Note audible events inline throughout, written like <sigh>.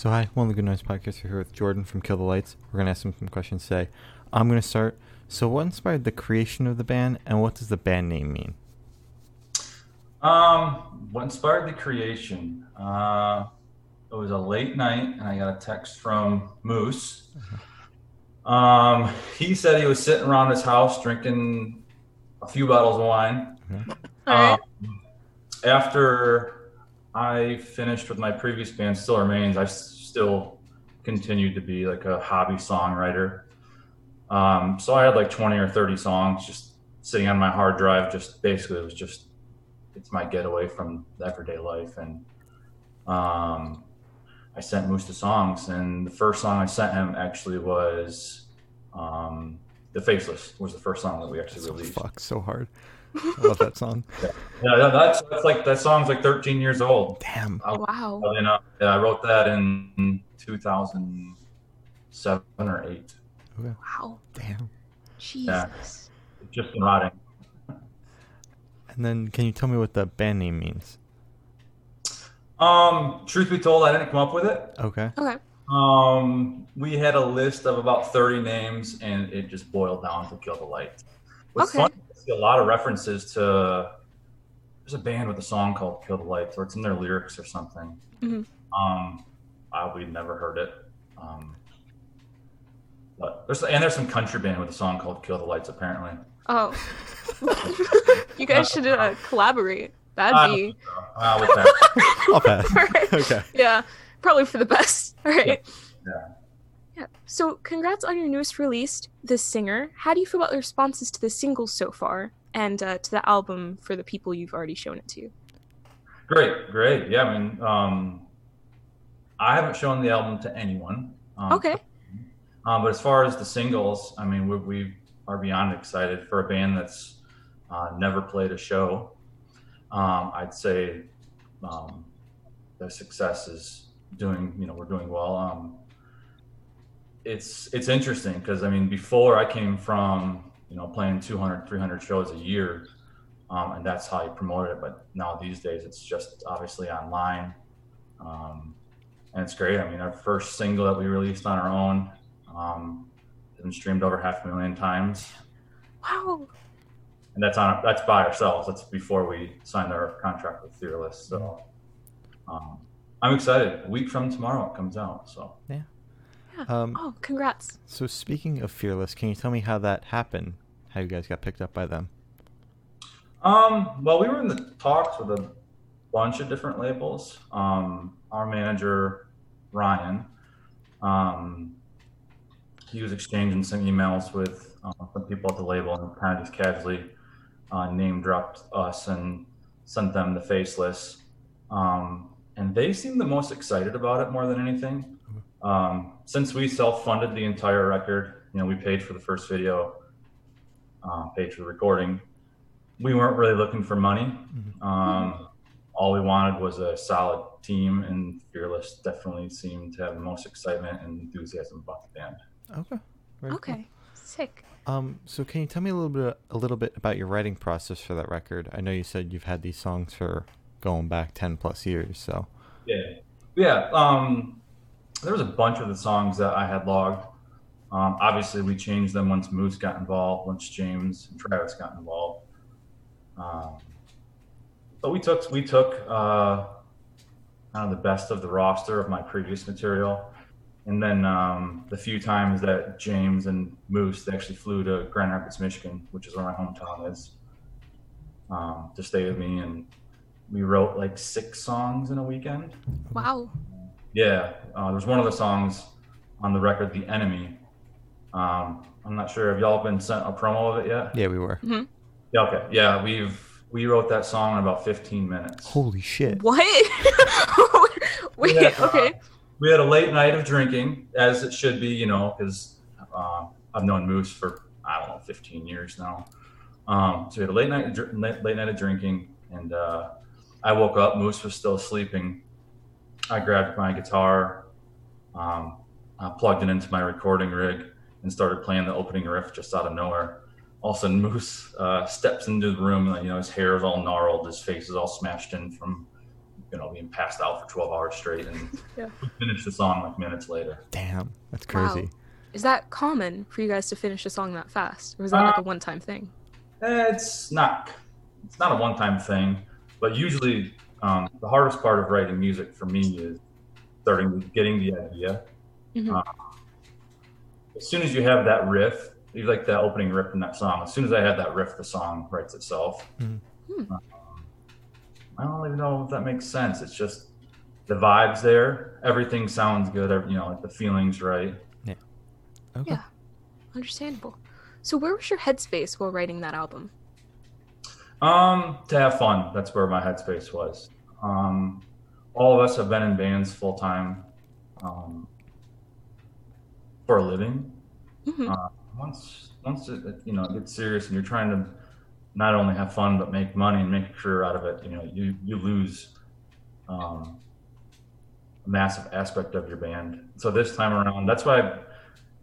So hi, one of the Good Noise Podcasts. We're here with Jordan from Kill the Lights. We're gonna ask him some questions today. I'm gonna start. So, what inspired the creation of the band, and what does the band name mean? Um, what inspired the creation? Uh, it was a late night, and I got a text from Moose. Um, he said he was sitting around his house drinking a few bottles of wine. All right. Um, after I finished with my previous band, Still Remains, I still continued to be like a hobby songwriter. Um, so I had like 20 or 30 songs just sitting on my hard drive. Just basically, it was just it's my getaway from everyday life. And um, I sent Moose the songs, and the first song I sent him actually was um, "The Faceless." Was the first song that we actually So released. fuck, so hard. I love that song. <laughs> Yeah, that, that's that's like that song's like 13 years old. Damn. I, Wow. you know, yeah, I wrote that in 2007 or eight. Wow. Damn. Jesus. It's just been rotting. And then, can you tell me what the band name means? Um, truth be told, I didn't come up with it. Okay. Okay. Um, we had a list of about 30 names, and it just boiled down to Kill the Light. What's Okay. funny, I see a lot of references to. There's a band with a song called Kill the Lights," or it's in their lyrics or something. Mhm. Um, I, we'd never heard it. Um, but there's and there's some country band with a song called Kill the Lights, apparently. Oh. <laughs> you guys should uh, collaborate. That'd be. think so. Uh, with that. Not bad. Alright. Okay. Yeah. Probably for the best. All right. Yeah. Yeah. So, congrats on your newest release, The Sinner. How do you feel about the responses to the singles so far, and uh, to the album for the people you've already shown it to? Great, great. Yeah, I mean, um, I haven't shown the album to anyone. Um, Okay. Um, but as far as the singles, I mean, we, we are beyond excited for a band that's uh, never played a show. Um, I'd say um, the success is doing, you know, we're doing well. It's it's interesting because I mean, before I came from, you know, playing 200, 300 shows a year, um, and that's how you promote it. But now these days, it's just obviously online, um, and it's great. I mean, our first single that we released on our own um, has been streamed over half a million times, Wow. and that's on that's by ourselves. That's before we signed our contract with Fearless. So um, I'm excited. A week from tomorrow, it comes out. So Yeah. Um, Oh, congrats. so speaking of Fearless, can you tell me how that happened? How you guys got picked up by them? Um, well, we were in the talks with a bunch of different labels. Um, our manager, Ryan, um, he was exchanging some emails with uh, some people at the label and kind of just casually uh, name dropped us and sent them the faceless. Um, and they seemed the most excited about it more than anything. Um, since we self-funded the entire record, you know, we paid for the first video, uh, paid for the recording, we weren't really looking for money. Um, all we wanted was a solid team, and Fearless definitely seemed to have the most excitement and enthusiasm about the band. Okay. Very cool. Okay. Sick. Um, so can you tell me a little bit a little bit about your writing process for that record? I know you said you've had these songs for going back ten plus years, so Yeah, yeah. Um, there was a bunch of the songs that I had logged. Um, obviously, we changed them once Moose got involved, once James and Travis got involved. Um, but we took we took uh, kind of the best of the roster of my previous material, and then um, the few times that James and Moose they actually flew to Grand Rapids, Michigan, which is where my hometown is, um, to stay with me, and we wrote like six songs in a weekend. Wow. Yeah, uh, there's one of the songs on the record, "The Enemy." Um, I'm not sure. if y'all been sent a promo of it yet? yeah, we were. Yeah. Okay. Yeah, we've we wrote that song in about 15 minutes. Holy shit! What? <laughs> Wait. Yeah. Okay. We had a late night of drinking, as it should be, you know, because uh, I've known Moose for I don't know 15 years now. Um, so we had a late night of late, late night of drinking, and uh, I woke up. Moose was still sleeping. I grabbed my guitar, um, uh, plugged it into my recording rig, and started playing the opening riff just out of nowhere. All of a sudden, Moose uh, steps into the room. And, you know, his hair is all gnarled, his face is all smashed in from you know being passed out for 12 hours straight, and <laughs> Yeah. we finished the song like minutes later. Damn, that's Wow. crazy. Is that common for you guys to finish a song that fast, or is that like a Uh, one-time thing? It's not it's not a one time thing, but usually um, the hardest part of writing music for me is starting getting the idea. Mhm. Um, as soon as you have that riff, you like that opening riff in that song. As soon as I have that riff, the song writes itself. Mhm. Hmm. Um, I don't even know if that makes sense. It's just the vibes there. Everything sounds good. every- You know, like the feelings right. Yeah. Okay. Yeah. Understandable. So where was your headspace while writing that album? Um, to have fun. That's where my headspace was. Um, all of us have been in bands full time um, for a living. hmm Uh, once, once it, it, you know it gets serious and you're trying to not only have fun but make money and make a career out of it, you know, you you lose um, a massive aspect of your band. So this time around, that's why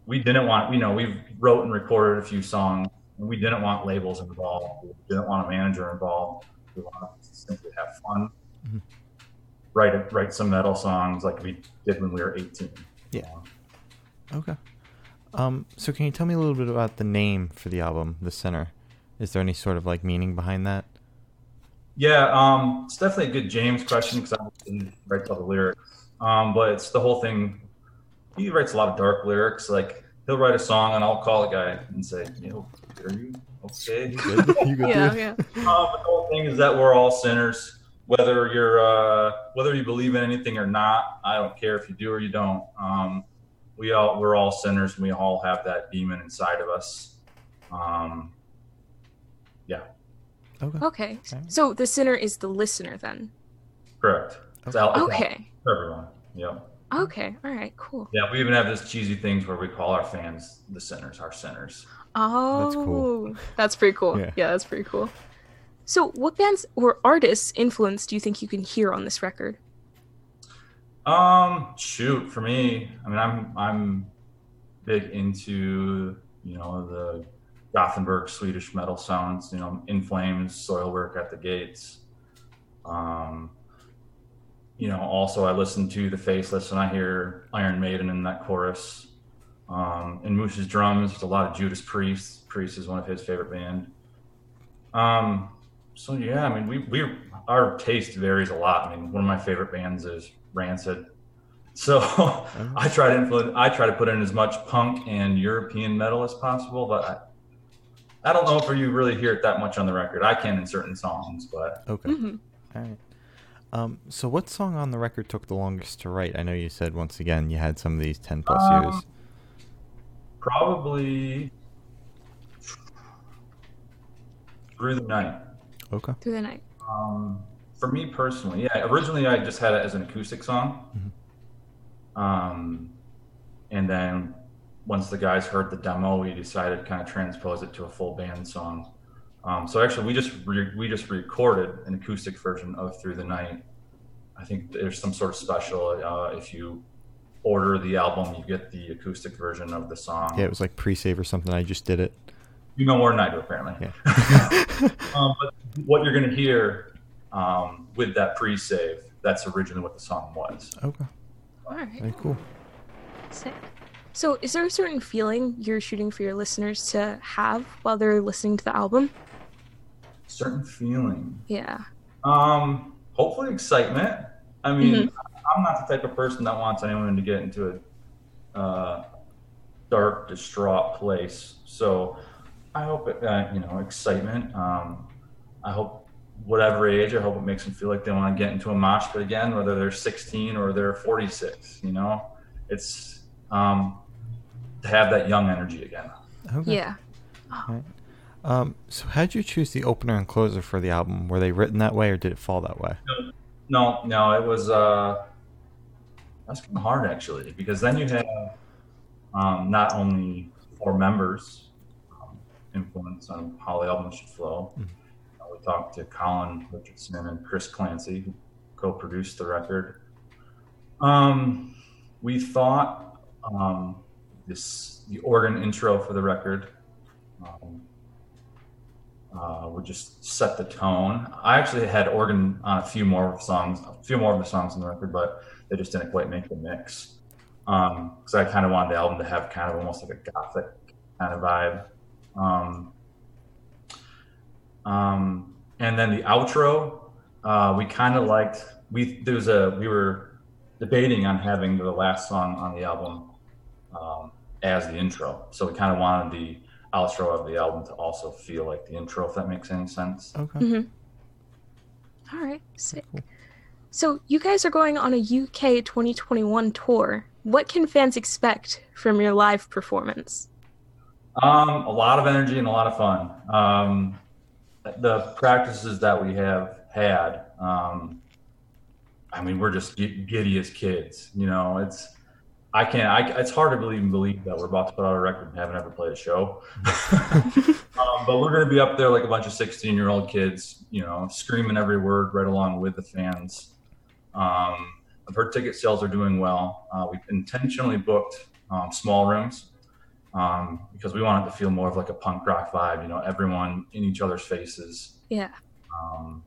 we didn't want. You know, we wrote and recorded a few songs. And we didn't want labels involved. We didn't want a manager involved. We wanted to simply have fun. Mhm. Write write some metal songs like we did when we were 18. Yeah. Okay. Um, so can you tell me a little bit about the name for the album, The Sinner? Is there any sort of like meaning behind that? Yeah, um, it's definitely a good James question because I didn't write all the lyrics. Um, but it's the whole thing. He writes a lot of dark lyrics. Like he'll write a song and I'll call a guy and say, "You know, are you okay?" <laughs> You good Yeah, yeah. Um, <laughs> but the whole thing is that we're all sinners. Whether you're uh, whether you believe in anything or not, I don't care if you do or you don't. Um, we all we're all sinners. And we all have that demon inside of us. Um, Okay. Okay. So the sinner is the listener then. correct. It's out, it's out Okay. for everyone. Yeah. Okay. All right. Cool. Yeah, we even have this cheesy things where we call our fans the sinners, our sinners. Oh, that's cool. That's pretty cool. Yeah. Yeah. that's pretty cool. So, what bands or artists' influence do you think you can hear on this record? Um, shoot, for me, I mean, I'm I'm big into you know the Gothenburg Swedish metal sounds. You know, In Flames, Soilwork at the Gates. Um, you know, also I listen to the Faceless and I hear Iron Maiden in that chorus. Um, in Moose's drums, there's a lot of Judas Priest. Priest is one of his favorite band. Um, so yeah, I mean, we we our taste varies a lot. I mean, one of my favorite bands is Rancid. So <laughs> I try to influence. I try to put in as much punk and European metal as possible, but I, I don't know if you really hear it that much on the record. I can in certain songs, but Okay. hmm All right. Um, so what song on the record took the longest to write? I know you said once again you had some of these ten plus Um, years. probably through the night. Okay. Through the night. Um, for me personally, yeah. Originally, I just had it as an acoustic song, um, and then once the guys heard the demo, we decided to kind of transpose it to a full band song. Um, so actually, we just re- we just recorded an acoustic version of "Through the Night." I think there's some sort of special. Uh, if you order the album, you get the acoustic version of the song. Yeah, it was like pre-save or something. I just did it. You know more than I do, apparently. Yeah. <laughs> Um, but what you're going to hear um, with that pre-save, that's originally what the song was. okay. All right. Very cool. Sick. So, is there a certain feeling you're shooting for your listeners to have while they're listening to the album? Certain feeling. Yeah. Um, hopefully excitement. I mean, I'm not the type of person that wants anyone to get into a uh, dark, distraught place. So I hope it, uh, you know, excitement. Um, I hope whatever age, I hope it makes them feel like they want to get into a mosh pit again, whether they're 16 or they're 46. You know, it's um, to have that young energy again. Okay. Yeah. Um, so how'd you choose the opener and closer for the album? Were they written that way or did it fall that way? No, no, it was uh that's kind of hard actually because then you have um, not only four members um, influence on how the album should flow. Mhm. Uh, we talked to Colin Richardson and Chris Clancy, who co-produced the record. Um, we thought um, this the organ intro for the record. Um, uh, would just set the tone. I actually had organ on a few more songs, a few more of the songs on the record, but they just didn't quite make the mix. Because I kind of wanted the album to have kind of almost like a gothic kind of vibe. Um, um, and then the outro, uh, we kind of liked. We there was a we were debating on having the last song on the album um, as the intro, so we kind of wanted the outro of the album to also feel like the intro, if that makes any sense. Okay. Mm-hmm. All right, sick. So you guys are going on a UK 2021 tour. What can fans expect from your live performance? Um, a lot of energy and a lot of fun. Um, the practices that we have had, um, I mean, we're just giddy as kids. You know, it's I can't. I, it's hard to believe, believe that we're about to put out a record and haven't ever played a show. <laughs> um, but we're going to be up there like a bunch of 16 year old kids, you know, screaming every word right along with the fans. Um, I've heard ticket sales are doing well. Uh, we've intentionally booked um, small rooms um, because we want it to feel more of like a punk rock vibe. You know, everyone in each other's faces. Yeah. Um,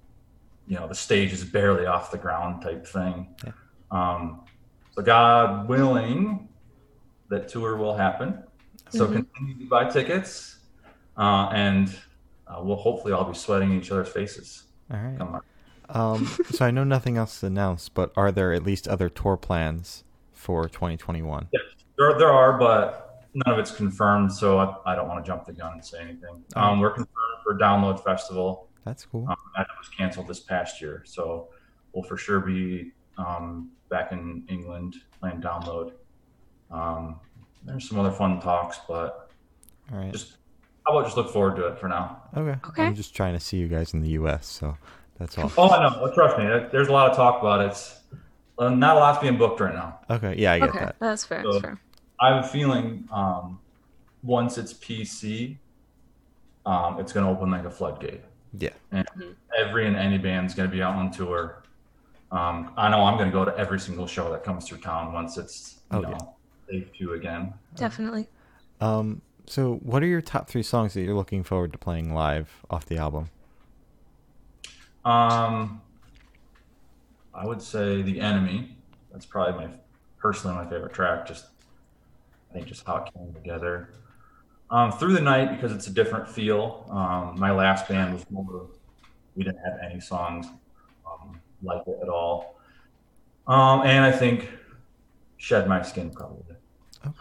you know, the stage is barely off the ground type thing. Yeah. Um, so God willing, that tour will happen. So Mhm. continue to buy tickets, uh, and uh, we'll hopefully all be sweating each other's faces. All right. Um, <laughs> so I know nothing else is announced, but are there at least other tour plans for 2021? There, there are, but none of it's confirmed, so I, I don't want to jump the gun and say anything. Um, we're confirmed for Download Festival. That's cool. Um, that was canceled this past year, so we'll for sure be um, back in England playing Download. Um, there's some other fun talks, but All right. just how about just look forward to it for now? Okay. Okay. I'm just trying to see you guys in the U.S., so that's all. Oh, I know. Well, trust me, there's a lot of talk about it. It's uh, not a lot's being booked right now. Okay. Yeah, I get okay, that. that's fair. So- That's fair. I have a feeling um, once it's PC, um, it's going to open like a floodgate. Yeah. And Mhm. every and any band's going to be out on tour. Um, I know I'm going to go to every single show that comes through town once it's you Oh, know yeah. safe to again. Definitely. Um. So, what are your top three songs that you're looking forward to playing live off the album? Um, I would say the enemy. That's probably my personally my favorite track. Just I think just how it came together. Um, through the night because it's a different feel. Um, my last band was more. We didn't have any songs like it at all. Um, and I think shed my skin probably.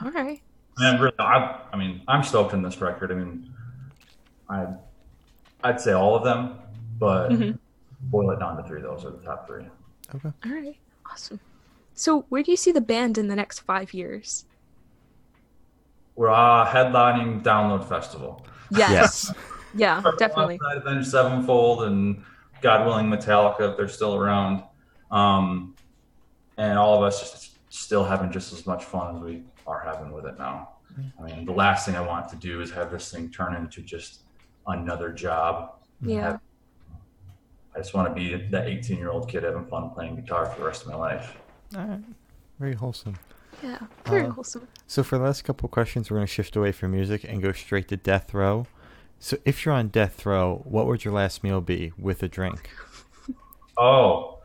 All right. And really, I, I mean, I'm stoked in this record. I mean, I, I'd say all of them, but Mhm. boil it down to three. Those are the top three. Okay. All right. Awesome. So, where do you see the band in the next five years? We're uh, headlining Download Festival. Yes. Yeah, definitely. Alongside Avenged Sevenfold and God willing Metallica if they're still around. Um, and all of us just still having just as much fun as we are having with it now. I mean, the last thing I want to do is have this thing turn into just another job. Yeah. I just want to be that 18 year old kid having fun playing guitar for the rest of my life. All right. Very wholesome. Yeah. Very Uh, wholesome. So for the last couple questions, we're going to shift away from music and go straight to death row. So if you're on death row, what would your last meal be with a drink? <laughs> Oh,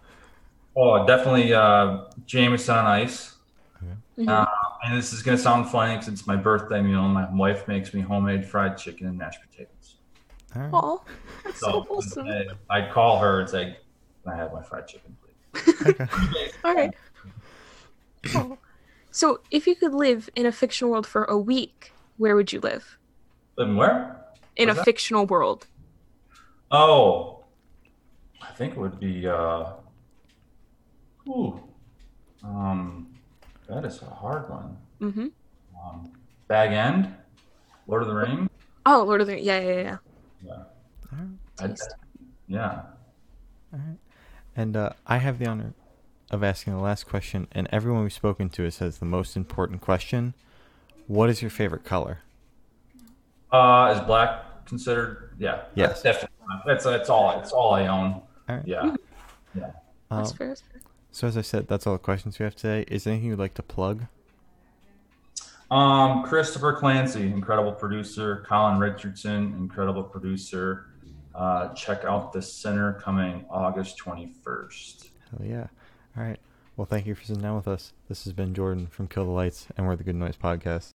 oh, definitely uh, Jameson on ice. Mhm. Uh, and this is going to sound funny because it's my birthday meal. and My wife makes me homemade fried chicken and mashed potatoes. All right. Aw, that's so wholesome. I- I'd call her and say, "Can I have my fried chicken, please?" Okay. <laughs> All right. Aw. So, if you could live in a fictional world for a week, where would you live? Living where? In What's a that? fictional world. Oh, I think it would be. Uh, ooh, um, that is a hard one. Mm-hmm. Um, Bag End, Lord of the Rings. Oh, Lord of the Yeah, yeah, yeah. Yeah, All right. I'd- yeah. All right. And uh, I have the honor of asking the last question, and everyone we've spoken to has says the most important question. What is your favorite color? Uh, is black considered? Yeah. Yes. That's definitely. That's that's all. It's all I own. All right. Yeah. Yeah. That's Um, fair. That's fair. so as I said, that's all the questions we have today. Is there anything you'd like to plug? Um, Christopher Clancy, incredible producer. Colin Richardson, incredible producer. uh, check out the sinner coming August 21st. Hell yeah. All right. Well, thank you for sitting down with us. This has been Jordan from Kill the Lights, and we're the Good Noise Podcast.